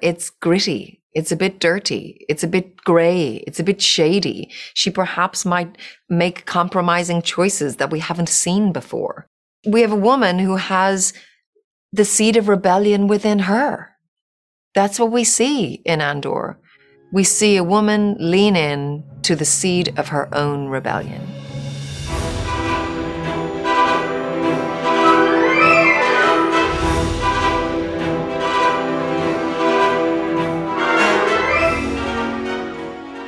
It's gritty. It's a bit dirty. It's a bit gray. It's a bit shady. She perhaps might make compromising choices that we haven't seen before. We have a woman who has the seed of rebellion within her. That's what we see in Andor. We see a woman lean in to the seed of her own rebellion.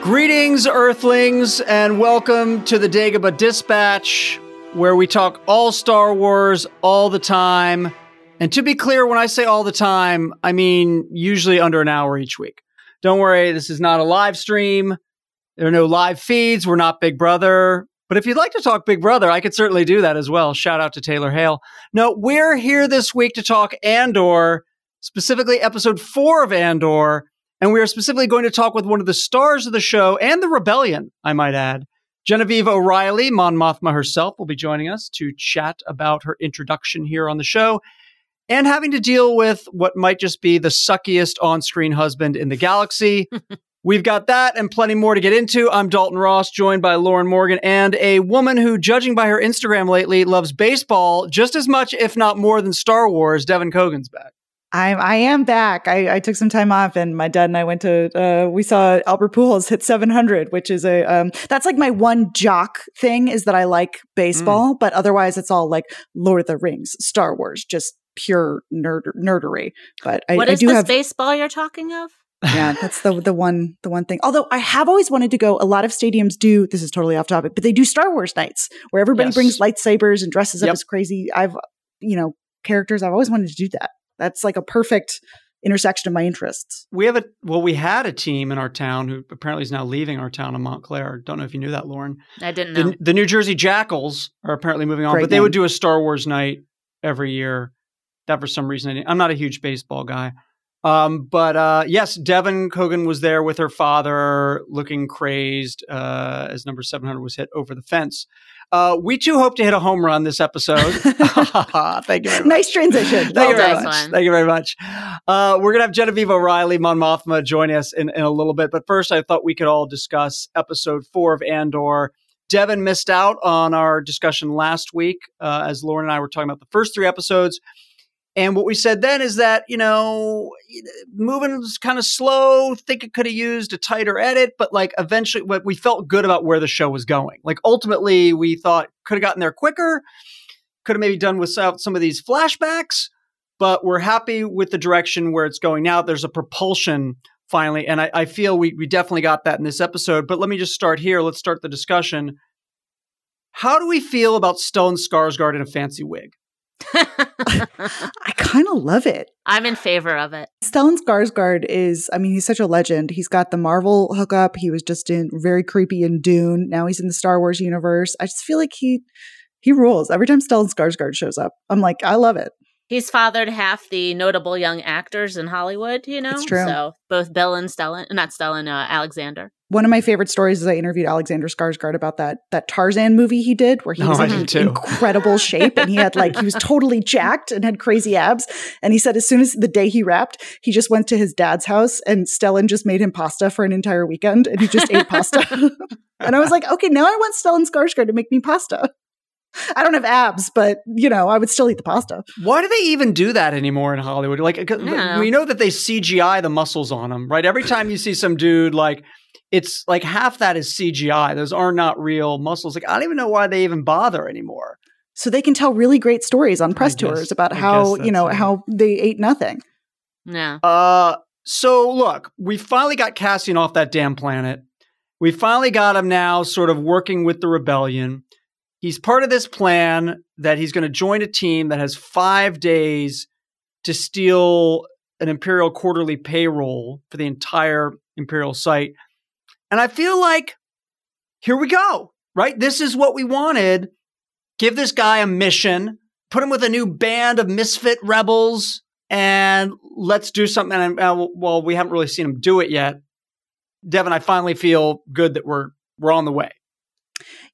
Greetings, Earthlings, and welcome to the Dagobah Dispatch, where we talk all Star Wars all the time. And to be clear, when I say all the time, I mean usually under an hour each week. Don't worry, this is not a live stream. There are no live feeds. We're not Big Brother. But if you'd like to talk Big Brother, I could certainly do that as well. Shout out to Taylor Hale. No, we're here this week to talk Andor, specifically episode four of Andor. And we are specifically going to talk with one of the stars of the show and the rebellion, I might add. Genevieve O'Reilly, Mon Mothma herself, will be joining us to chat about her introduction here on the show and having to deal with what might just be the suckiest on screen husband in the galaxy. We've got that and plenty more to get into. I'm Dalton Ross, joined by Lauren Morgan and a woman who, judging by her Instagram lately, loves baseball just as much, if not more, than Star Wars. Devan Coggan's back. I I am back. I, I took some time off, and my dad and I went to. Uh, we saw Albert Pujols hit 700, which is a um, that's like my one jock thing is that I like baseball, mm. but otherwise it's all like Lord of the Rings, Star Wars, just pure nerd nerdery. But I, what I do this have baseball you're talking of? yeah, that's the the one the one thing. Although I have always wanted to go. A lot of stadiums do. This is totally off topic, but they do Star Wars nights where everybody Yes. brings lightsabers and dresses up Yep. as crazy. I've you know characters. I've always wanted to do that. That's like a perfect intersection of my interests. We have a well, we had a team in our town who apparently is now leaving our town in Montclair. Don't know if you knew that, Lauren. I didn't know. The, the New Jersey Jackals are apparently moving on, Great but they would do a Star Wars night every year. That for some reason I didn't, I'm not a huge baseball guy. Um, but uh, yes, Devan Coggan was there with her father, looking crazed uh, as number 700 was hit over the fence. Uh, we too hope to hit a home run this episode. Thank you very much. nice transition. Thank Well you very much. Thank you very much. Uh, we're gonna have Genevieve O'Reilly, Mon Mothma, join us in, in a little bit. But first, I thought we could all discuss episode four of Andor. Devan missed out on our discussion last week, uh, as Lauren and I were talking about the first three episodes. And what we said then is that, you know, moving was kind of slow. Think it could have used a tighter edit, but like eventually what we felt good about where the show was going. Like ultimately we thought could have gotten there quicker, could have maybe done without some of these flashbacks, but we're happy with the direction where it's going now. There's a propulsion finally. And I, I feel we, we definitely got that in this episode. But let me just start here. Let's start the discussion. How do we feel about Stellan Skarsgård in a fancy wig? I kind of love it. I'm in favor of it. Stellan Skarsgård is, I mean, he's such a legend. He's got the Marvel hookup. He was just in very creepy in Dune. Now he's in the Star Wars universe. I just feel like he he rules. Every time Stellan Skarsgård shows up, I'm like, I love it. He's fathered half the notable young actors in Hollywood, you know? It's true. So both Bill and Stellan, not Stellan, uh, Alexander. One of my favorite stories is I interviewed Alexander Skarsgård about that that Tarzan movie he did, where he Oh, was I in too. incredible shape and he had like he was totally jacked and had crazy abs. And he said as soon as the day he wrapped, he just went to his dad's house and Stellan just made him pasta for an entire weekend and he just ate pasta. and I was like, okay, now I want Stellan Skarsgård to make me pasta. I don't have abs, but you know, I would still eat the pasta. Why do they even do that anymore in Hollywood? Like, 'cause Yeah. we know that they CGI the muscles on them, right? Every time you see some dude, like, it's like half that is CGI. Those are not real muscles. Like, I don't even know why they even bother anymore. So they can tell really great stories on press guess- tours about I how, you know, that's it. how they ate nothing. Yeah. Uh, so look, we finally got Cassian off that damn planet. We finally got him now, sort of working with the rebellion. He's part of this plan that he's going to join a team that has five days to steal an Imperial quarterly payroll for the entire Imperial site. And I feel like here we go, right? This is what we wanted. Give this guy a mission, put him with a new band of misfit rebels, and let's do something. And uh, well, we haven't really seen him do it yet. Devan, I finally feel good that we're we're on the way.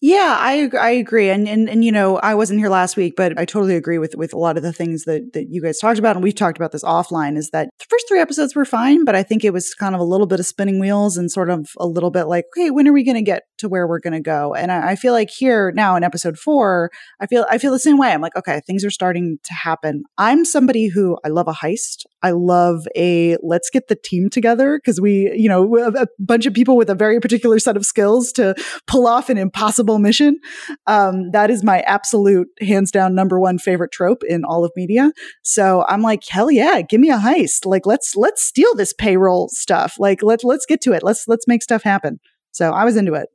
Yeah, I I agree, and and and you know, I wasn't here last week, but I totally agree with with a lot of the things that that you guys talked about, and we've talked about this offline. Is that the first three episodes were fine, but I think it was kind of a little bit of spinning wheels and sort of a little bit like, okay, when are we going to get to where we're going to go? And I, I feel like here now in episode four, I feel I feel the same way. I'm like, okay, things are starting to happen. I'm somebody who I love a heist. I love a let's get the team together because we, you know, a bunch of people with a very particular set of skills to pull off an impossible mission. Um, that is my absolute hands down number one favorite trope in all of media. So I'm like, hell yeah, give me a heist. Like let's let's steal this payroll stuff. Like let's let's get to it. Let's let's make stuff happen. So I was into it.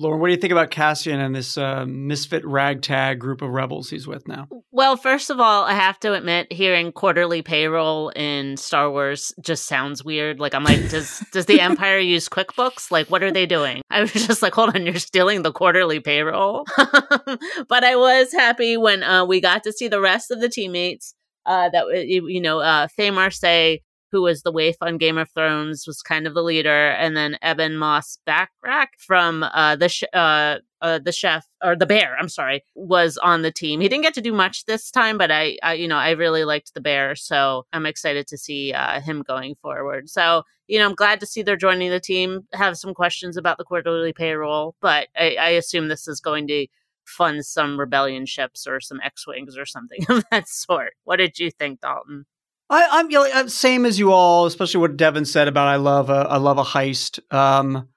Lauren, what do you think about Cassian and this uh, misfit ragtag group of rebels he's with now? Well, first of all, I have to admit, hearing quarterly payroll in Star Wars just sounds weird. Like, I'm like, does does the Empire use QuickBooks? Like, what are they doing? I was just like, hold on, you're stealing the quarterly payroll. but I was happy when uh, we got to see the rest of the teammates. Uh, that you know, uh, Faye Marsay who was the waif on Game of Thrones, was kind of the leader, and then Ebon Moss-Bachrach from uh, the sh- uh, uh, the chef or the bear, I'm sorry, was on the team. He didn't get to do much this time, but I, I you know, I really liked the bear, so I'm excited to see uh, him going forward. So, you know, I'm glad to see they're joining the team. Have some questions about the quarterly payroll, but I, I assume this is going to fund some rebellion ships or some X-wings or something of that sort. What did you think, Dalton? I, am you know, same as you all, especially what Devan said about I love a I love a heist. Um,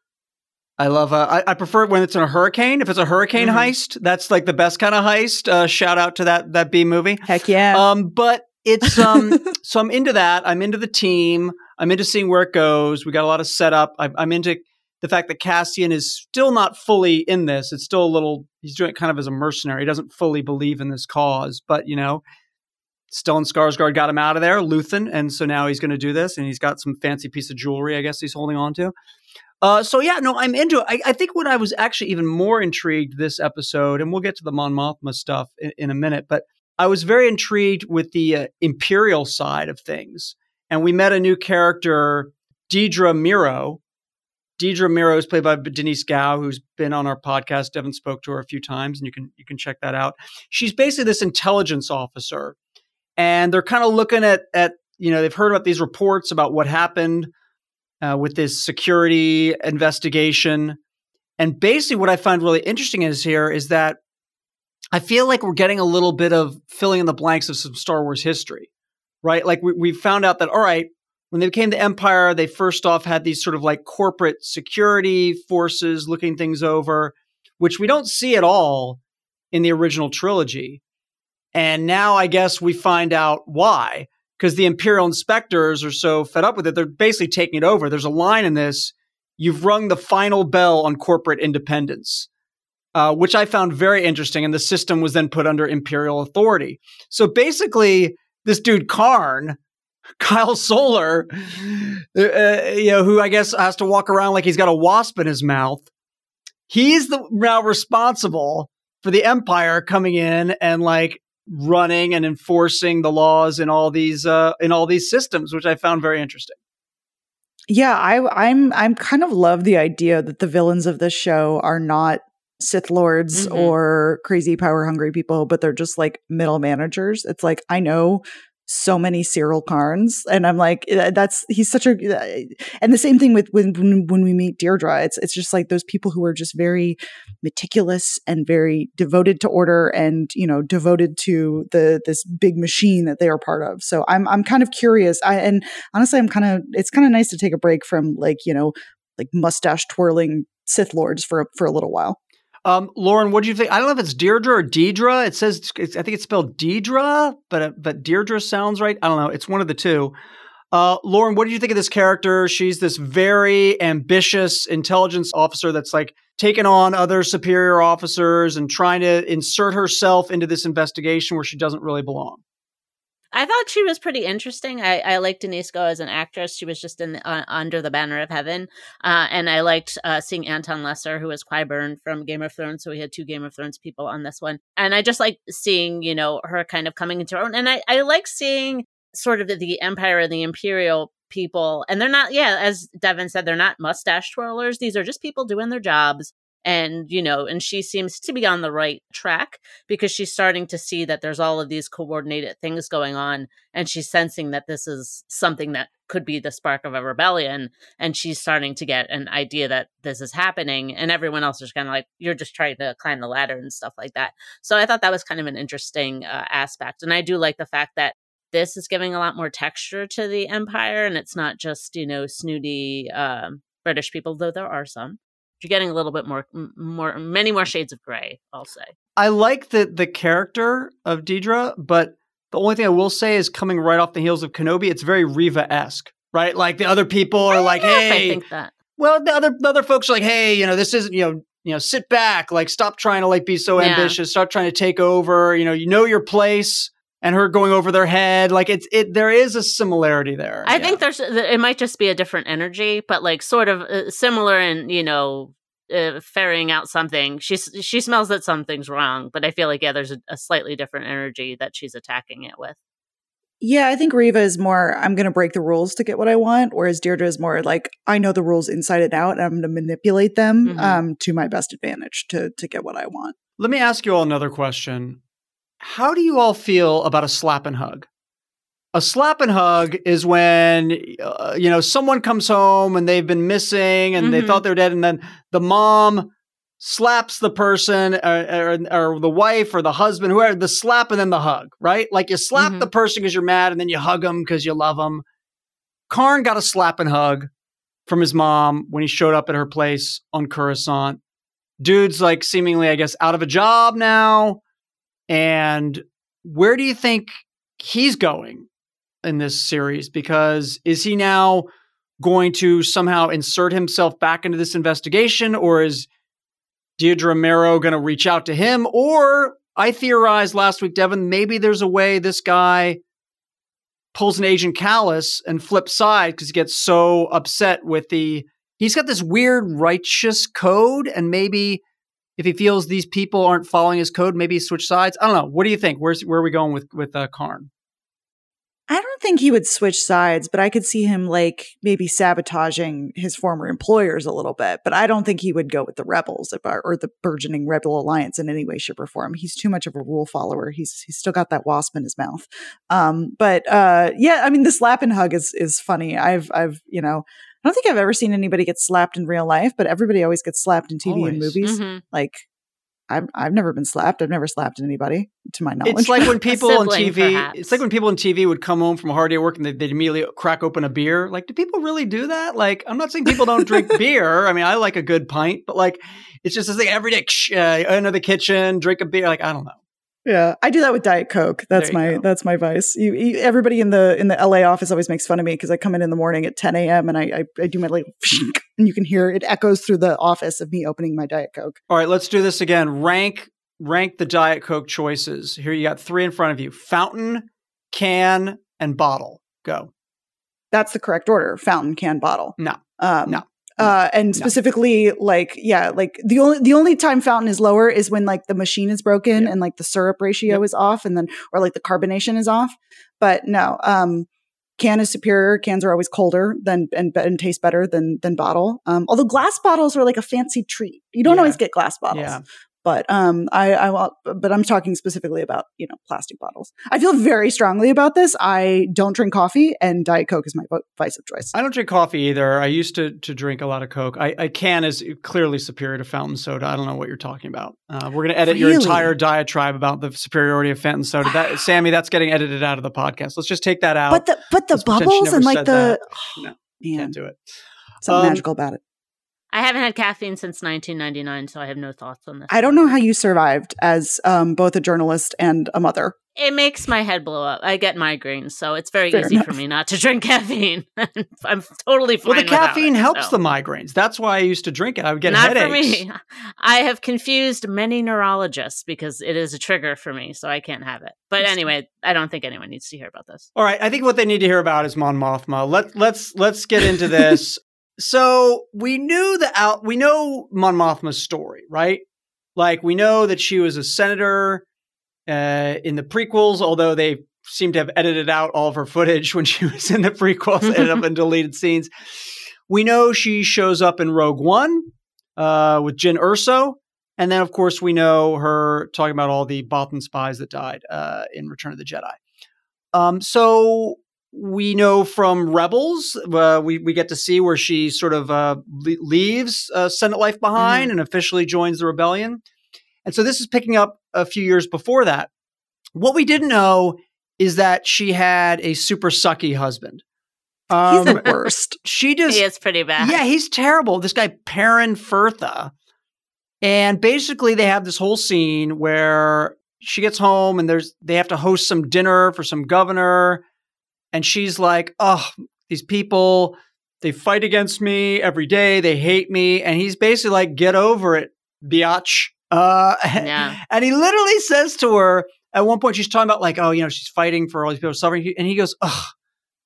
I love a, I, I prefer it when it's in a hurricane. If it's a hurricane mm-hmm. heist, that's like the best kind of heist. Uh, shout out to that that B movie. Heck yeah. Um, but it's um, so I'm into that. I'm into the team. I'm into seeing where it goes. We got a lot of setup. I, I'm into the fact that Cassian is still not fully in this. It's still a little. He's doing it kind of as a mercenary. He doesn't fully believe in this cause, but you know, Stellan Skarsgård got him out of there, Luthen, and so now he's going to do this, and he's got some fancy piece of jewelry, I guess he's holding on to. Uh, so yeah, no, I'm into it. I, I, think what I was actually even more intrigued this episode, and we'll get to the Mon Mothma stuff in, in a minute, but I was very intrigued with the uh, Imperial side of things, and we met a new character, Deidre Meero. Deidre Meero is played by Denise Gough, who's been on our podcast. Devin spoke to her a few times, and you can you can check that out. She's basically this intelligence officer and they're kind of looking at at you know they've heard about these reports about what happened uh, with this security investigation, and basically what I find really interesting is here is that I feel like we're getting a little bit of filling in the blanks of some Star Wars history, right? Like we we found out that all right. When they became the Empire, they first off had these sort of like corporate security forces looking things over, which we don't see at all in the original trilogy. And now I guess we find out why, because the Imperial inspectors are so fed up with it. They're basically taking it over. There's a line in this you've rung the final bell on corporate independence. Uh, which I found very interesting. And the system was then put under imperial authority. So basically, this dude Karn, Kyle Soller, uh, uh, you know, who I guess has to walk around like he's got a wasp in his mouth. He's the now responsible for the Empire coming in and like running and enforcing the laws in all these uh, in all these systems, which I found very interesting. Yeah, I, I'm I'm kind of love the idea that the villains of this show are not Sith lords mm-hmm. or crazy power hungry people, but they're just like middle managers. It's like I know so many Syril Karns, and I'm like, uh, that's he's such a. Uh, and the same thing with when when we meet Deirdre, it's it's just like those people who are just very meticulous and very devoted to order, and you know, devoted to the this big machine that they are part of. So I'm I'm kind of curious. I and honestly, I'm kind of it's kind of nice to take a break from like you know like mustache twirling Sith lords for for a little while. Um, Lauren, what do you think? I don't know if it's Deirdre or Deidre. It says it's, I think it's spelled Deidre, but uh, but Deirdre sounds right. I don't know. It's one of the two. Uh, Lauren, what do you think of this character? She's this very ambitious intelligence officer that's like taking on other superior officers and trying to insert herself into this investigation where she doesn't really belong. I thought she was pretty interesting. I, I liked Denise Gough as an actress. She was just in uh, Under the Banner of Heaven, uh, and I liked uh, seeing Anton Lesser, who was Qyburn from Game of Thrones. So we had two Game of Thrones people on this one, and I just like seeing you know her kind of coming into her own. And I I like seeing sort of the, the Empire and the Imperial people, and they're not yeah, as Devan said, they're not mustache twirlers. These are just people doing their jobs and you know and she seems to be on the right track because she's starting to see that there's all of these coordinated things going on and she's sensing that this is something that could be the spark of a rebellion and she's starting to get an idea that this is happening and everyone else is kind of like you're just trying to climb the ladder and stuff like that. So i thought that was kind of an interesting uh, aspect and i do like the fact that this is giving a lot more texture to the empire and it's not just you know snooty um, british people though there are some you're getting a little bit more more many more shades of gray i'll say I like the the character of Deidre, but the only thing I will say is coming right off the heels of Kenobi, it's very Reva esque, right? Like the other people are like, don't I hey, think that well, the other the other folks are like, hey, you know, this isn't, you know, you know, sit back, like stop trying to like be so Yeah. ambitious, stop trying to take over, you know, you know your place, and her going over their head, like it's it. There is a similarity there. I Yeah. think there's it might just be a different energy, but like sort of uh, similar in you know uh, ferrying out something. She's she smells that something's wrong, but I feel like yeah, there's a, a slightly different energy that she's attacking it with. Yeah, I think Reva is more, I'm going to break the rules to get what I want, whereas Deirdre is more like, I know the rules inside and out, and I'm going to manipulate them Mhm. um, to my best advantage to, to get what I want. Let me ask you all another question. How do you all feel about a slap and hug? A slap and hug is when uh, you know someone comes home and they've been missing and they Mhm. thought they're dead, and then the mom slaps the person or, or, or the wife or the husband, whoever, the slap and then the hug, right? Like you slap Mhm. the person because you're mad, and then you hug them because you love them. Karn got a slap and hug from his mom when he showed up at her place on Coruscant. Dude's like seemingly, I guess, out of a job now. And where do you think he's going in this series? Because is he now going to somehow insert himself back into this investigation, or is Deirdre Meero going to reach out to him? Or I theorized last week, Devan, maybe there's a way this guy pulls an Agent Kallus and flips side because he gets so upset with the. He's got this weird righteous code, and maybe if he feels these people aren't following his code, maybe switch sides. I don't know. What do you think? Where's where are we going with with uh, Karn? I don't think he would switch sides, but I could see him like maybe sabotaging his former employers a little bit. But I don't think he would go with the rebels or, or the burgeoning rebel alliance in any way, shape, or form. He's too much of a rule follower. He's he's still got that wasp in his mouth. Um, but uh, yeah, I mean, the slap and hug is is funny. I've I've you know. I don't think I've ever seen anybody get slapped in real life, but everybody always gets slapped in TV Always. and movies. Mhm. Like, I've I've never been slapped. I've never slapped anybody, to my knowledge. It's like when people on TV. perhaps. It's like when people on TV would come home from a hard day of work and they'd, they'd immediately crack open a beer. Like, do people really do that? Like, I'm not saying people don't drink beer. I mean, I like a good pint, but like, it's just this thing every day. Uh, into the kitchen, drink a beer. Like, I don't know. Yeah, I do that with Diet Coke. That's my go. that's my vice. You, you, everybody in the in the LA office always makes fun of me because I come in in the morning at 10 a.m. and I, I I do my like and you can hear it echoes through the office of me opening my Diet Coke. All right, let's do this again. Rank rank the Diet Coke choices. Here you got three in front of you: fountain, can, and bottle. Go. That's the correct order: fountain, can, bottle. No. um, No. Uh, and specifically, like, yeah, like the only the only time fountain is lower is when like the machine is broken Yeah. and like the syrup ratio Yep. is off, and then or like the carbonation is off. But no, um, can is superior. Cans are always colder than and, and taste better than than bottle. Um, although glass bottles are like a fancy treat. You don't Yeah. always get glass bottles. Yeah. But um, I, I want, but I'm talking specifically about you know plastic bottles. I feel very strongly about this. I don't drink coffee, and Diet Coke is my vice of choice. I don't drink coffee either. I used to to drink a lot of Coke. I, I can is clearly superior to fountain soda. I don't know what you're talking about. Uh, we're going to edit your entire diatribe about the superiority of fountain soda. That Sammy, that's getting edited out of the podcast. Let's just take that out. but the but the Let's bubbles and like the that. no, man, can't do it. something Um, magical about it. I haven't had caffeine since 1999, so I have no thoughts on this. I don't know how you survived as um, both a journalist and a mother. It makes my head blow up. I get migraines, so it's very Fair easy for me not to drink caffeine. I'm totally fine. Well, the caffeine it, helps so. the migraines. That's why I used to drink it. I would get Not headaches. for me. I have confused many neurologists because it is a trigger for me, so I can't have it. But anyway, I don't think anyone needs to hear about this. All right, I think what they need to hear about is Mon Mothma. Let let's let's get into this. So we knew the out we know Mon Mothma's story, right? Like we know that she was a senator uh, in the prequels, although they seem to have edited out all of her footage when she was in the prequels, ended up in deleted scenes. We know she shows up in Rogue One. uh, with Jyn Erso, And then, of course, we know her talking about all the Bothan spies that died uh, in Return of the Jedi. Um, so we know from Rebels, uh, we, we get to see where she sort of uh, leaves uh, Senate life behind Mm-hmm. and officially joins the rebellion. And so this is picking up a few years before that. What we didn't know is that she had a super sucky husband. He's Um, the worst. she just He is pretty bad. yeah, he's terrible. This guy Perrin Fertha. And basically they have this whole scene where she gets home and there's they have to host some dinner for some governor and she's like, "Oh, these people they fight against me every day. They hate me." And he's basically like, "Get over it, biatch." Uh Yeah. and he literally says to her at one point she's talking about like, "Oh, you know, she's fighting for all these people suffering." And he goes, "Ugh,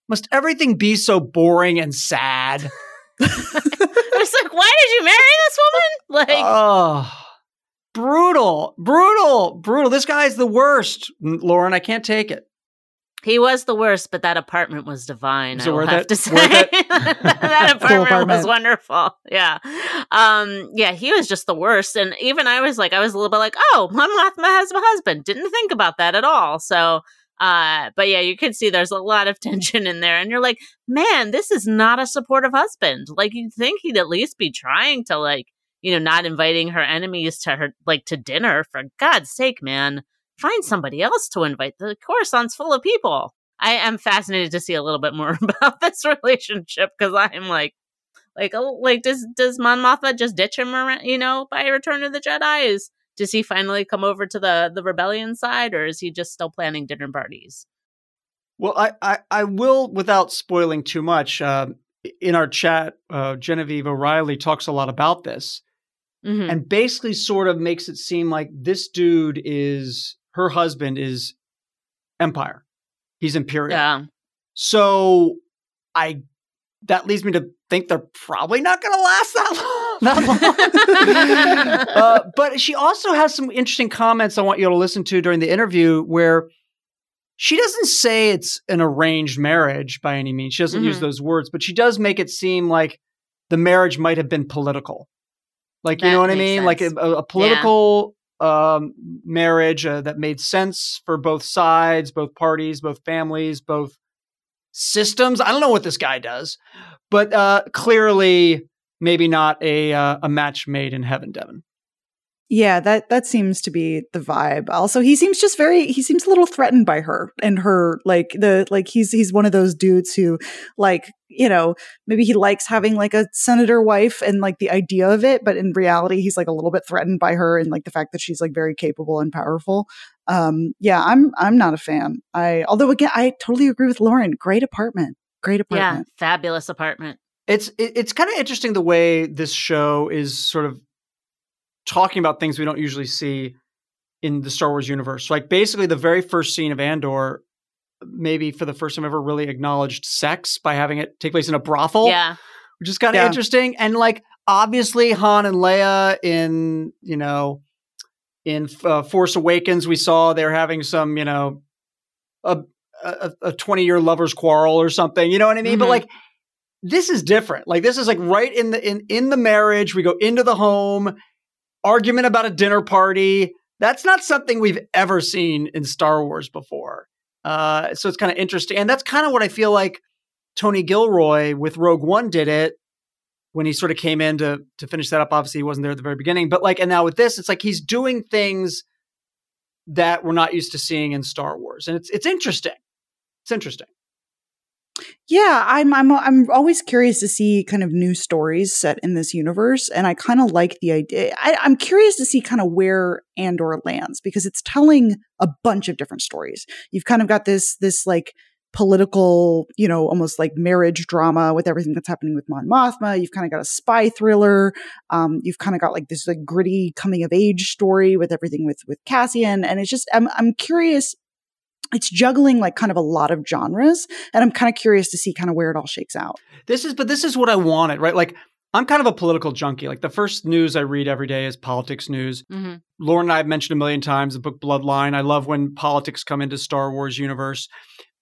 must everything be so boring and sad?" I was like, why did you marry this woman? Like, oh, brutal, brutal, brutal. This guy's the worst, Lauren. I can't take it. He was the worst, but that apartment was divine. Was I will have it? to say it? that apartment, apartment. was wonderful. Yeah, um, yeah, he was just the worst. And even I was like, I was a little bit like, oh, Mothma has a husband. Didn't think about that at all. So. Uh, but yeah, you can see there's a lot of tension in there, and you're like, man, this is not a supportive husband. Like you'd think he'd at least be trying to like, you know, not inviting her enemies to her like to dinner. For God's sake, man, find somebody else to invite. The Coruscant's full of people. I am fascinated to see a little bit more about this relationship because I'm like, like, oh, like does does Mon Mothma just ditch him, around, you know, by Return of the Jedi? Is does he finally come over to the the rebellion side, or is he just still planning dinner parties? Well, I, I, I will, without spoiling too much, uh, in our chat, uh, Genevieve O'Reilly talks a lot about this Mhm. and basically sort of makes it seem like this dude is her husband is Empire. He's Imperial. yeah, So I that leads me to think they're probably not going to last that long. That long. uh, but she also has some interesting comments I want you to listen to during the interview where she doesn't say it's an arranged marriage by any means. She doesn't use Mhm. those words, but she does make it seem like the marriage might have been political. Like, you know what I mean? Like a, a- a political um, marriage uh, that made sense for both sides, both parties, both families, both systems. I don't know what this guy does, but uh, clearly maybe not a uh, a match made in heaven, Devan. Yeah, that that seems to be the vibe. Also, he seems just very he seems a little threatened by her and her like the like he's he's one of those dudes who like, you know, maybe he likes having like a senator wife and like the idea of it, but in reality he's like a little bit threatened by her and like the fact that she's like very capable and powerful. Um yeah, I'm I'm not a fan. I although again I totally agree with Lauren. Great apartment. Great apartment. yeah, fabulous apartment. It's it, it's kind of interesting the way this show is sort of talking about things we don't usually see in the Star Wars universe. Like basically the very first scene of Andor maybe for the first time ever really acknowledged sex by having it take place in a brothel. Yeah, which is kind of Yeah. interesting. And like, obviously, Han and Leia in you know in uh, Force Awakens, we saw they're having some you know a a twenty year lovers quarrel or something. You know what I mean? But Mhm. like. This is different. Like this is like right in the in in the marriage. We go into the home, argument about a dinner party. That's not something we've ever seen in Star Wars before. Uh, so it's kind of interesting, and that's kind of what I feel like Tony Gilroy with Rogue One did it when he sort of came in to to finish that up. Obviously, he wasn't there at the very beginning, but like, and now with this, it's like he's doing things that we're not used to seeing in Star Wars, and it's it's interesting. It's interesting. Yeah, I'm I'm I'm always curious to see kind of new stories set in this universe, and I kind of like the idea. I, I'm curious to see kind of where Andor lands because it's telling a bunch of different stories. You've kind of got this this like political, you know, almost like marriage drama with everything that's happening with Mon Mothma. You've kind of got a spy thriller. Um, you've kind of got like this like gritty coming of age story with everything with with Cassian, and it's just I'm I'm curious it's juggling like kind of a lot of genres and i'm kind of curious to see kind of where it all shakes out This is, but this is what I wanted, right? Like, I'm kind of a political junkie. Like, the first news I read every day is politics news. hmm Lauren and I have mentioned a million times the book Bloodline. I love when politics come into Star Wars universe.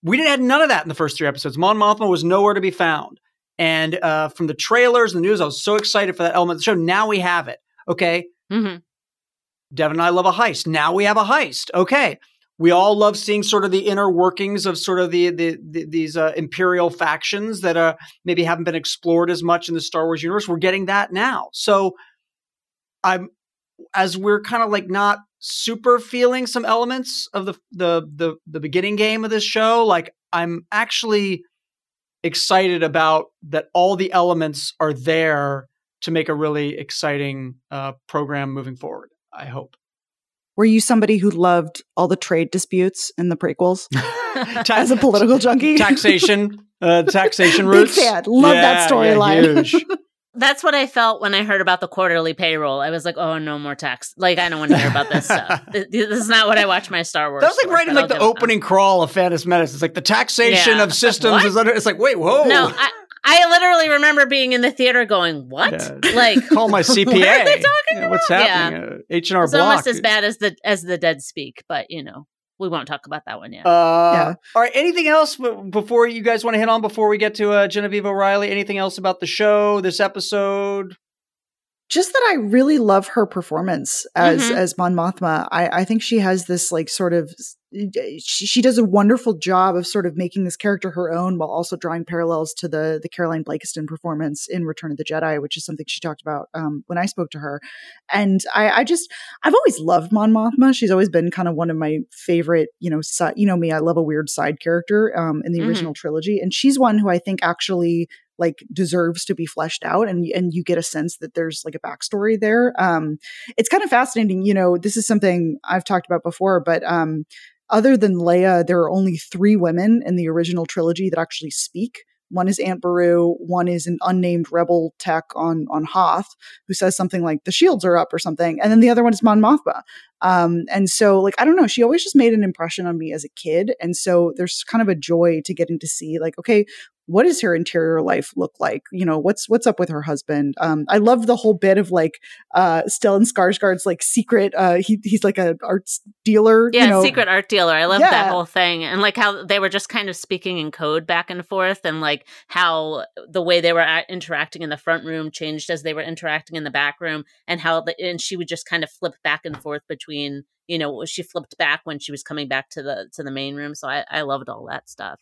We didn't have none of that in the first three episodes. Mon Mothma was nowhere to be found. And uh, from the trailers and the news, I was so excited for that element of the show. Now we have it. Okay. hmm Devan and I love a heist. Now we have a heist. Okay. We all love seeing sort of the inner workings of sort of the, the, the these uh, imperial factions that uh, maybe haven't been explored as much in the Star Wars universe. We're getting that now. So I'm as we're kind of like not super feeling some elements of the the the the beginning game of this show. Like I'm actually excited about that all the elements are there to make a really exciting uh, program moving forward. I hope. Were you somebody who loved all the trade disputes in the prequels Ta- as a political junkie? taxation, uh, taxation Big roots. fan. Love that Yeah, yeah, storyline. huge. That's what I felt when I heard about the quarterly payroll. I was like, "Oh, no more tax! Like, I don't want to hear about this stuff. Th- This is not what I watch my Star Wars." That was like for, right in like the I'll opening crawl of Phantom Menace. It's like the taxation Yeah. of systems is under. It's like wait, whoa. No, I, I literally remember being in the theater going, "What? Yeah. Like, Call my CPA. What are they talking Yeah, what's happening? Uh, H and R Block. almost as bad as the as the dead speak." But you know, we won't talk about that one yet. Uh, Yeah. All right. Anything else before you guys want to hit on before we get to uh, Genevieve O'Reilly? Anything else about the show, this episode? just that I really love her performance as Mhm. as Mon Mothma. I, I think she has this like sort of she, she does a wonderful job of sort of making this character her own while also drawing parallels to the the Caroline Blakiston performance in Return of the Jedi, which is something she talked about um, when I spoke to her. And I, I just I've always loved Mon Mothma. She's always been kind of one of my favorite, you know, si- you know me. I love a weird side character um, in the Mhm. original trilogy, and she's one who I think actually like deserves to be fleshed out and and you get a sense that there's like a backstory there um it's kind of fascinating you know this is something i've talked about before but um other than leia there are only three women in the original trilogy that actually speak one is Aunt Beru, one is an unnamed rebel tech on on Hoth who says something like the shields are up or something, and then the other one is Mon Mothma. Um, and so like I don't know, she always just made an impression on me as a kid, and so there's kind of a joy to getting to see like okay, what does her interior life look like? You know, what's what's up with her husband? Um, I love the whole bit of like uh Stellan Skarsgård's like secret. Uh, he he's like a arts dealer. yeah, you know, secret art dealer. I love Yeah. that whole thing, and like how they were just kind of speaking in code back and forth, and like how the way they were a- interacting in the front room changed as they were interacting in the back room, and how the, and she would just kind of flip back and forth between. You know, she flipped back when she was coming back to the to the main room. So I, I loved all that stuff.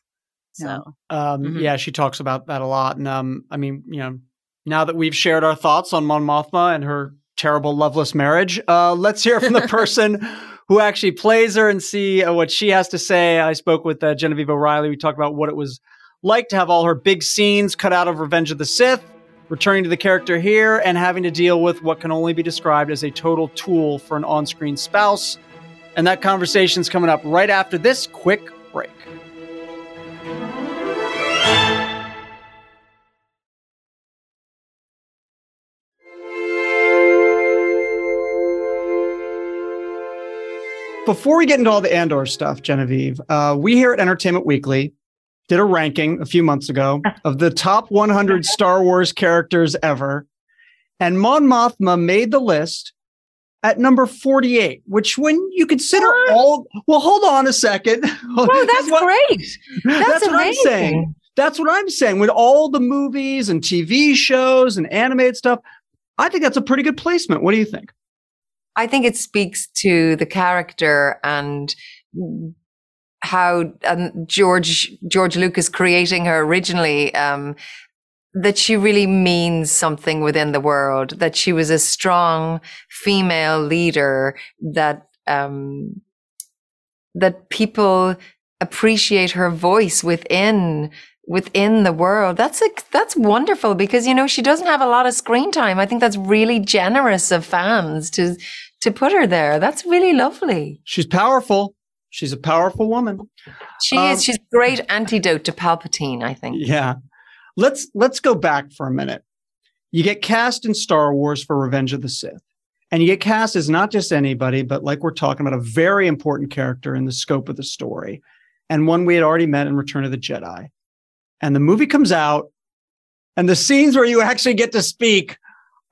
So Yeah. Um, Mhm. Yeah, she talks about that a lot. And um, I mean, you know, now that we've shared our thoughts on Mon Mothma and her terrible, loveless marriage, uh, let's hear from the person who actually plays her and see uh, what she has to say. I spoke with uh, Genevieve O'Reilly. We talked about what it was like to have all her big scenes cut out of Revenge of the Sith, returning to the character here, and having to deal with what can only be described as a total tool for an on screen spouse. And that conversation's coming up right after this quick Before we get into all the Andor stuff, Genevieve, uh, we here at Entertainment Weekly did a ranking a few months ago of the top 100 Star Wars characters ever. And Mon Mothma made the list at number 48, which when you consider all, well, hold on a second. Oh, that's what, great. That's, That's, what I'm saying. That's what I'm saying. With all the movies and TV shows and animated stuff, I think that's a pretty good placement. What do you think? I think it speaks to the character and how um, George George Lucas creating her originally um, that she really means something within the world. That she was a strong female leader. That um, that people appreciate her voice within within the world. That's a, that's wonderful because you know she doesn't have a lot of screen time. I think that's really generous of fans to to put her there. That's really lovely. She's powerful. She's a powerful woman. She Um, is she's a great antidote to Palpatine, I think. Yeah. Let's let's go back for a minute. You get cast in Star Wars for Revenge of the Sith. And you get cast as not just anybody, but like we're talking about a very important character in the scope of the story and one we had already met in Return of the Jedi. And the movie comes out and the scenes where you actually get to speak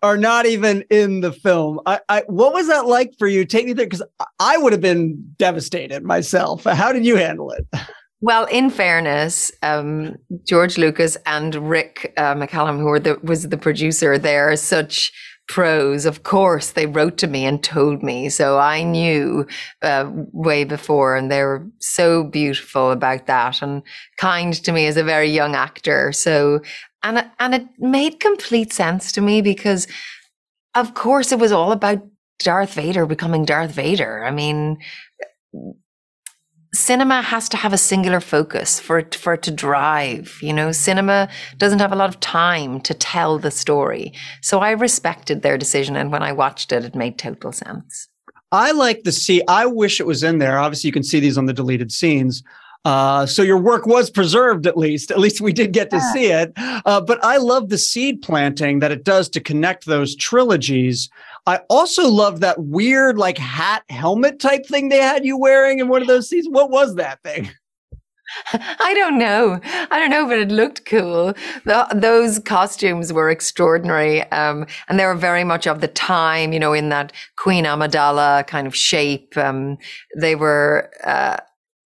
are not even in the film. I, I what was that like for you? Take me there because I would have been devastated myself. How did you handle it? Well, in fairness, um, George Lucas and Rick uh, McCallum, who the, was the producer, they're such pros. Of course, they wrote to me and told me, so I knew uh, way before, and they were so beautiful about that and kind to me as a very young actor. So, and and it made complete sense to me because, of course, it was all about Darth Vader becoming Darth Vader. I mean cinema has to have a singular focus for it for it to drive you know cinema doesn't have a lot of time to tell the story so i respected their decision and when i watched it it made total sense i like the see i wish it was in there obviously you can see these on the deleted scenes uh, so your work was preserved at least. At least we did get to yeah. see it. Uh, but I love the seed planting that it does to connect those trilogies. I also love that weird like hat helmet type thing they had you wearing in one of those scenes. What was that thing? I don't know. I don't know, but it looked cool. The, those costumes were extraordinary. Um, and they were very much of the time, you know, in that Queen Amidala kind of shape. Um, they were, uh,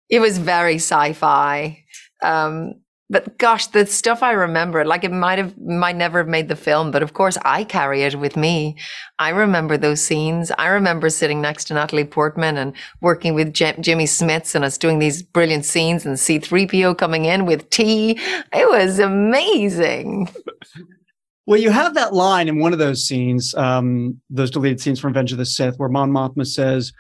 it was very sci-fi. Um, but gosh, the stuff I remember, like it might have, might never have made the film, but of course I carry it with me. I remember those scenes. I remember sitting next to Natalie Portman and working with J- Jimmy Smits and us doing these brilliant scenes and C3PO coming in with tea. It was amazing. Well, you have that line in one of those scenes, um, those deleted scenes from Revenge of the Sith, where Mon Mothma says,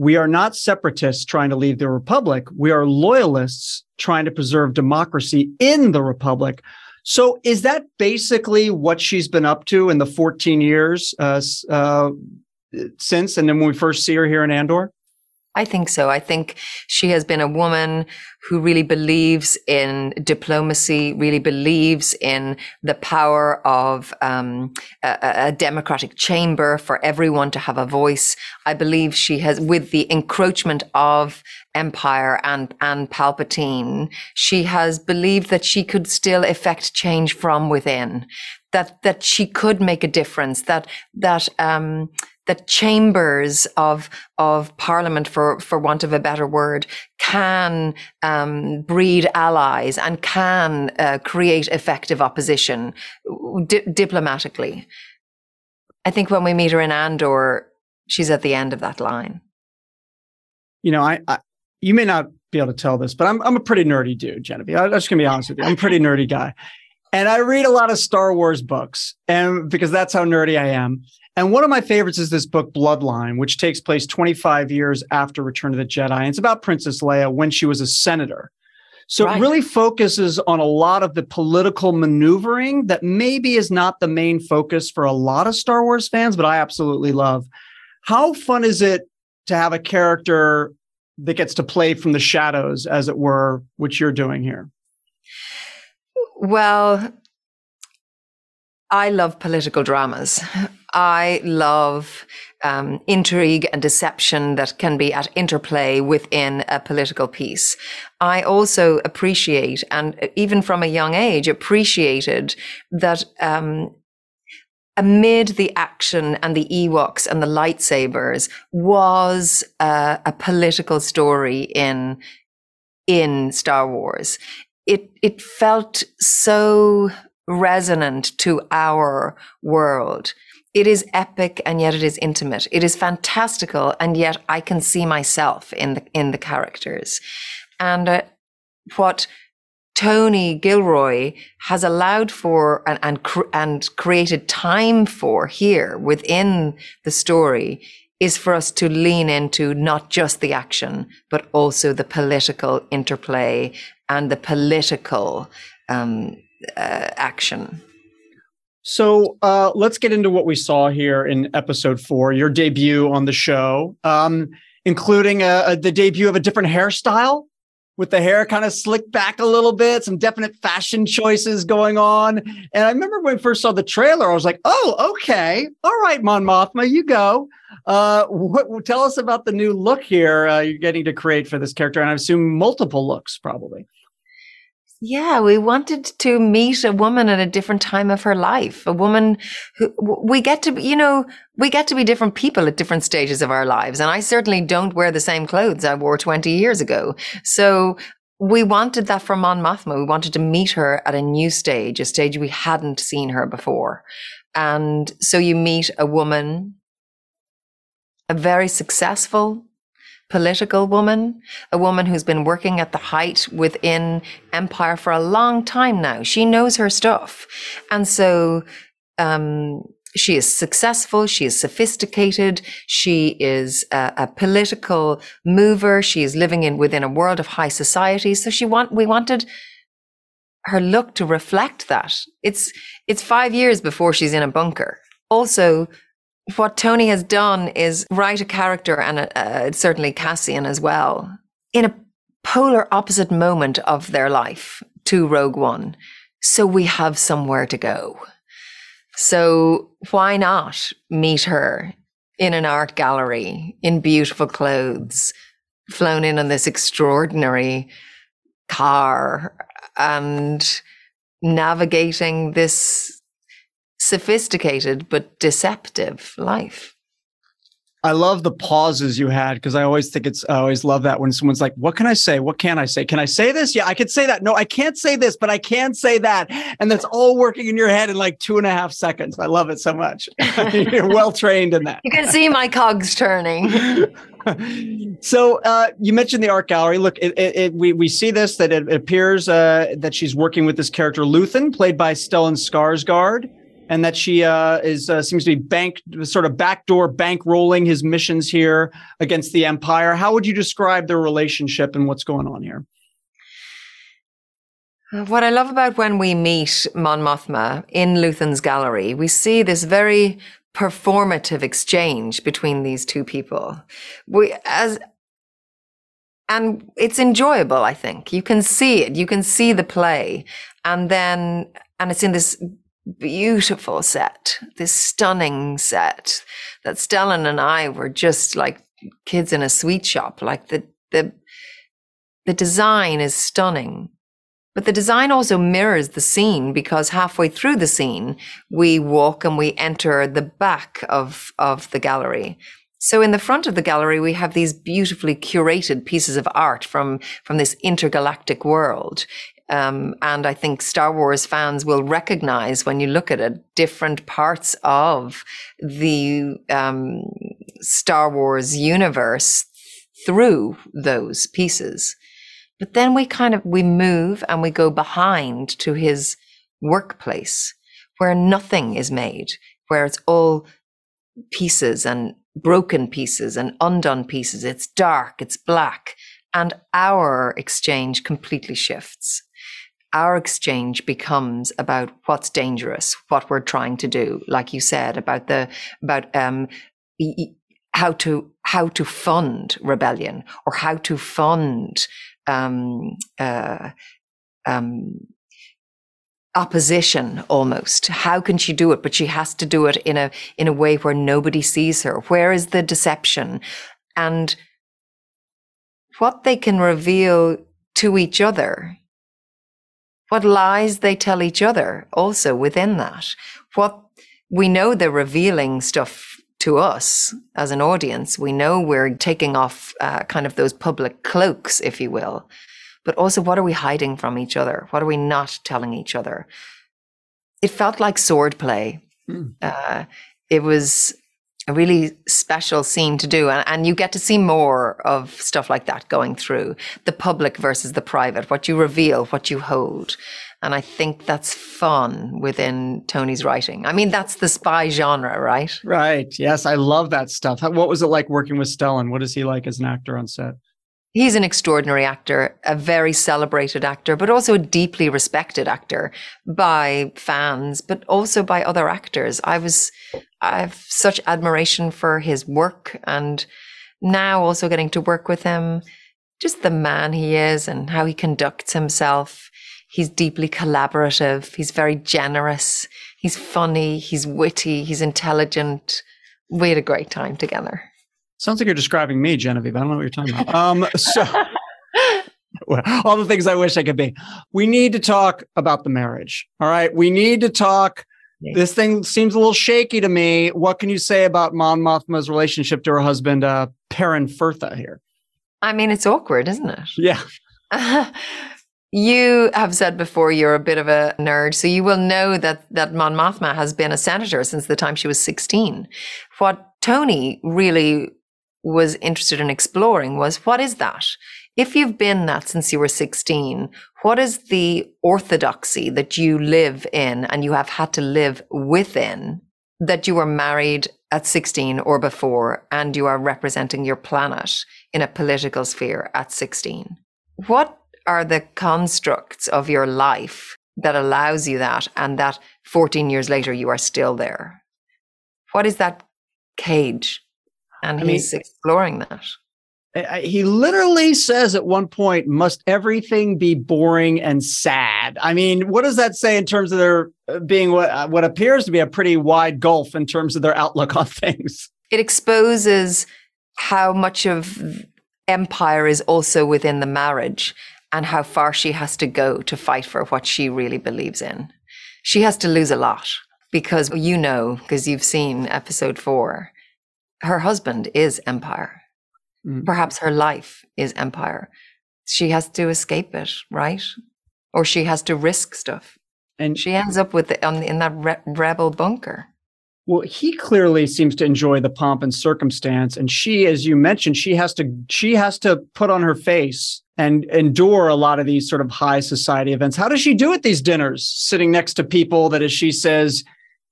we are not separatists trying to leave the republic. We are loyalists trying to preserve democracy in the republic. So, is that basically what she's been up to in the 14 years uh, uh, since? And then when we first see her here in Andor? I think so. I think she has been a woman who really believes in diplomacy, really believes in the power of um, a, a, democratic chamber for everyone to have a voice. I believe she has, with the encroachment of empire and and Palpatine, she has believed that she could still effect change from within. That that she could make a difference. That that um, the chambers of of parliament, for for want of a better word, can um, breed allies and can uh, create effective opposition di- diplomatically. I think when we meet her in Andor, she's at the end of that line. You know, I, I you may not be able to tell this, but I'm I'm a pretty nerdy dude, Genevieve. I'm just gonna be honest with you. I'm a pretty nerdy guy. And I read a lot of Star Wars books, and because that's how nerdy I am. And one of my favorites is this book, Bloodline, which takes place 25 years after Return of the Jedi. And it's about Princess Leia when she was a senator. So right. it really focuses on a lot of the political maneuvering that maybe is not the main focus for a lot of Star Wars fans, but I absolutely love. How fun is it to have a character that gets to play from the shadows, as it were, which you're doing here? Well, I love political dramas. I love um, intrigue and deception that can be at interplay within a political piece. I also appreciate, and even from a young age, appreciated that um, amid the action and the Ewoks and the lightsabers was uh, a political story in in Star Wars it it felt so resonant to our world. It is epic and yet it is intimate. It is fantastical and yet I can see myself in the in the characters. And uh, what Tony Gilroy has allowed for and and, cr- and created time for here within the story is for us to lean into not just the action, but also the political interplay and the political um, uh, action. So uh, let's get into what we saw here in episode four, your debut on the show, um, including uh, uh the debut of a different hairstyle with the hair kind of slicked back a little bit, some definite fashion choices going on. And I remember when I first saw the trailer, I was like, oh, okay. All right, Mon Mothma, you go. Uh, what, tell us about the new look here uh, you're getting to create for this character. And I assume multiple looks, probably. Yeah, we wanted to meet a woman at a different time of her life. A woman who we get to, you know, we get to be different people at different stages of our lives. And I certainly don't wear the same clothes I wore 20 years ago. So we wanted that for Mon Mothma. We wanted to meet her at a new stage, a stage we hadn't seen her before. And so you meet a woman, a very successful political woman, a woman who's been working at the height within empire for a long time now. She knows her stuff. And so, um, she is successful. She is sophisticated. She is a, a, political mover. She is living in within a world of high society. So she want we wanted her look to reflect that. It's it's five years before she's in a bunker. Also, what Tony has done is write a character and a, uh, certainly Cassian as well in a polar opposite moment of their life to Rogue One. So we have somewhere to go. So why not meet her in an art gallery in beautiful clothes, flown in on this extraordinary car and navigating this sophisticated but deceptive life. I love the pauses you had because I always think it's, I always love that when someone's like, What can I say? What can I say? Can I say this? Yeah, I can say that. No, I can't say this, but I can say that. And that's all working in your head in like two and a half seconds. I love it so much. You're well trained in that. You can see my cogs turning. so uh, you mentioned the art gallery. Look, it, it, it, we we see this that it appears uh, that she's working with this character Luthen, played by Stellan Skarsgård and that she uh, is uh, seems to be bank sort of backdoor bankrolling his missions here against the Empire. How would you describe their relationship and what's going on here? What I love about when we meet Mon Mothma in Luthen's gallery, we see this very performative exchange between these two people. We as and it's enjoyable, I think. You can see it. You can see the play. And then and it's in this beautiful set, this stunning set that Stellan and I were just like kids in a sweet shop. Like the the the design is stunning. But the design also mirrors the scene because halfway through the scene, we walk and we enter the back of, of the gallery. So in the front of the gallery, we have these beautifully curated pieces of art from, from this intergalactic world. Um, and I think Star Wars fans will recognize when you look at it different parts of the um, Star Wars universe through those pieces. But then we kind of we move and we go behind to his workplace where nothing is made, where it's all pieces and broken pieces and undone pieces. It's dark, it's black, and our exchange completely shifts our exchange becomes about what's dangerous, what we're trying to do, like you said about the about um, how to how to fund rebellion or how to fund um, uh, um, opposition almost. How can she do it? But she has to do it in a in a way where nobody sees her. Where is the deception? And what they can reveal to each other what lies they tell each other also within that. What we know they're revealing stuff to us as an audience. We know we're taking off uh, kind of those public cloaks, if you will. But also, what are we hiding from each other? What are we not telling each other? It felt like swordplay. Mm. Uh, it was really special scene to do. And, and you get to see more of stuff like that going through the public versus the private, what you reveal, what you hold. And I think that's fun within Tony's writing. I mean, that's the spy genre, right? Right. Yes. I love that stuff. What was it like working with Stellan? What is he like as an actor on set? He's an extraordinary actor, a very celebrated actor, but also a deeply respected actor by fans, but also by other actors. I was, I have such admiration for his work and now also getting to work with him, just the man he is and how he conducts himself. He's deeply collaborative. He's very generous. He's funny. He's witty. He's intelligent. We had a great time together. Sounds like you're describing me, Genevieve. I don't know what you're talking about. Um, so all the things I wish I could be. We need to talk about the marriage. All right. We need to talk. This thing seems a little shaky to me. What can you say about Mon Mothma's relationship to her husband, uh, Perrin Fertha here? I mean, it's awkward, isn't it? Yeah. you have said before you're a bit of a nerd, so you will know that that Mon Mothma has been a senator since the time she was 16. What Tony really was interested in exploring was what is that? If you've been that since you were 16, what is the orthodoxy that you live in and you have had to live within that you were married at 16 or before and you are representing your planet in a political sphere at 16? What are the constructs of your life that allows you that and that 14 years later you are still there? What is that cage? And I he's exploring that. He literally says at one point, must everything be boring and sad? I mean, what does that say in terms of their uh, being what, uh, what appears to be a pretty wide gulf in terms of their outlook on things? It exposes how much of empire is also within the marriage and how far she has to go to fight for what she really believes in. She has to lose a lot because you know, because you've seen episode four, her husband is empire. Mm. Perhaps her life is empire. She has to escape it, right? Or she has to risk stuff. And She ends up with the, on, in that re- rebel bunker. Well, he clearly seems to enjoy the pomp and circumstance, and she, as you mentioned, she has to she has to put on her face and endure a lot of these sort of high society events. How does she do at these dinners, sitting next to people that, as she says,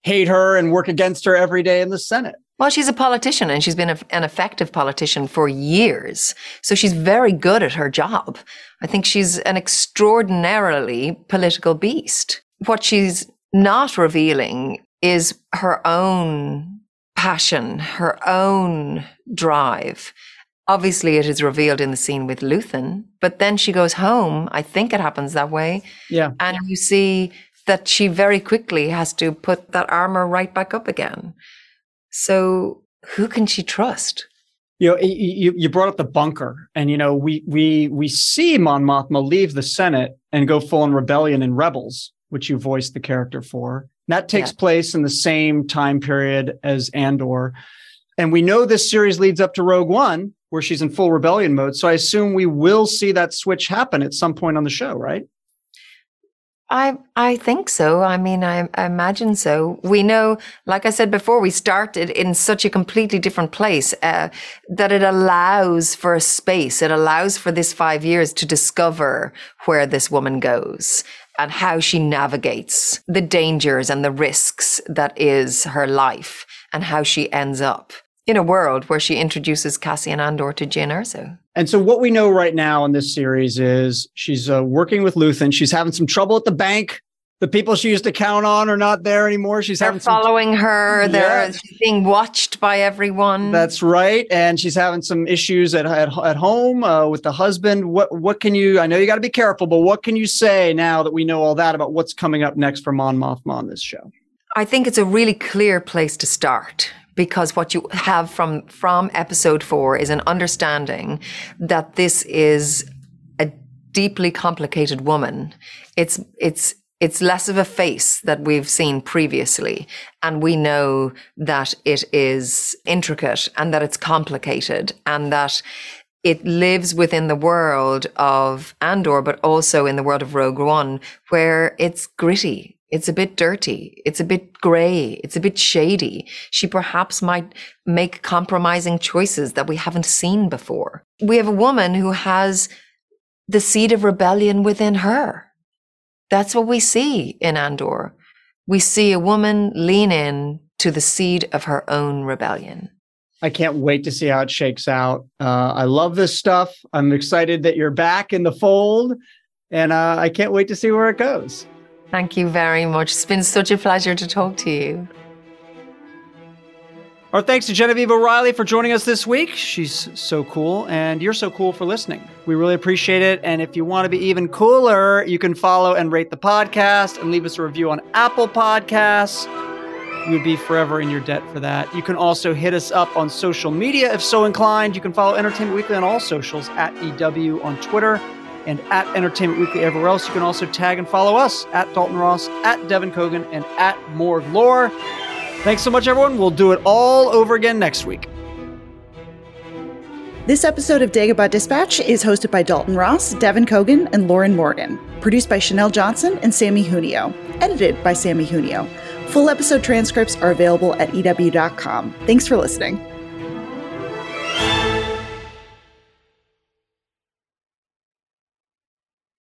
hate her and work against her every day in the Senate? Well, she's a politician and she's been a, an effective politician for years. So she's very good at her job. I think she's an extraordinarily political beast. What she's not revealing is her own passion, her own drive. Obviously, it is revealed in the scene with Luthen, but then she goes home. I think it happens that way. Yeah, And you see that she very quickly has to put that armor right back up again. So who can she trust? you know, you you brought up the bunker, and you know, we we we see Mon Mothma leave the Senate and go full on rebellion in Rebels, which you voiced the character for. That takes Yeah. place in the same time period as Andor, and we know this series leads up to Rogue One, where she's in full rebellion mode. So I assume we will see that switch happen at some point on the show, right? I I think so. I mean, I, I imagine so. We know, like I said before, we started in such a completely different place uh, that it allows for a space. It allows for this five years to discover where this woman goes and how she navigates the dangers and the risks that is her life and how she ends up in a world where she introduces Cassian Andor to Jyn Erso. And so what we know right now in this series is she's uh, working with Luthen. She's having some trouble at the bank. The people she used to count on are not there anymore. She's They're having some following her. They're Yeah. being watched by everyone. That's right, and she's having some issues at at, at home uh, with the husband. What what can you? I know you got to be careful, but what can you say now that we know all that about what's coming up next for Mon Mothma on this show? I think it's a really clear place to start because what you have from from episode 4 is an understanding that this is a deeply complicated woman. It's it's it's less of a face that we've seen previously and we know that it is intricate and that it's complicated and that it lives within the world of Andor, but also in the world of Rogue One, where it's gritty. It's a bit dirty. It's a bit grey. It's a bit shady. She perhaps might make compromising choices that we haven't seen before. We have a woman who has the seed of rebellion within her. That's what we see in Andor. We see a woman lean in to the seed of her own rebellion. I can't wait to see how it shakes out. Uh, I love this stuff. I'm excited that you're back in the fold, and uh, I can't wait to see where it goes. Thank you very much. It's been such a pleasure to talk to you. Our thanks to Genevieve O'Reilly for joining us this week. She's so cool, and you're so cool for listening. We really appreciate it. And if you want to be even cooler, you can follow and rate the podcast and leave us a review on Apple Podcasts. We would be forever in your debt for that. You can also hit us up on social media if so inclined. You can follow Entertainment Weekly on all socials at EW on Twitter and at Entertainment Weekly everywhere else. You can also tag and follow us at Dalton Ross, at Devan Coggan, and at Morg Lore. Thanks so much, everyone. We'll do it all over again next week. This episode of Dagobah Dispatch is hosted by Dalton Ross, Devan Coggan, and Lauren Morgan. Produced by Chanel Johnson and Sammy Junio. Edited by Sammy Junio. Full episode transcripts are available at EW.com. Thanks for listening.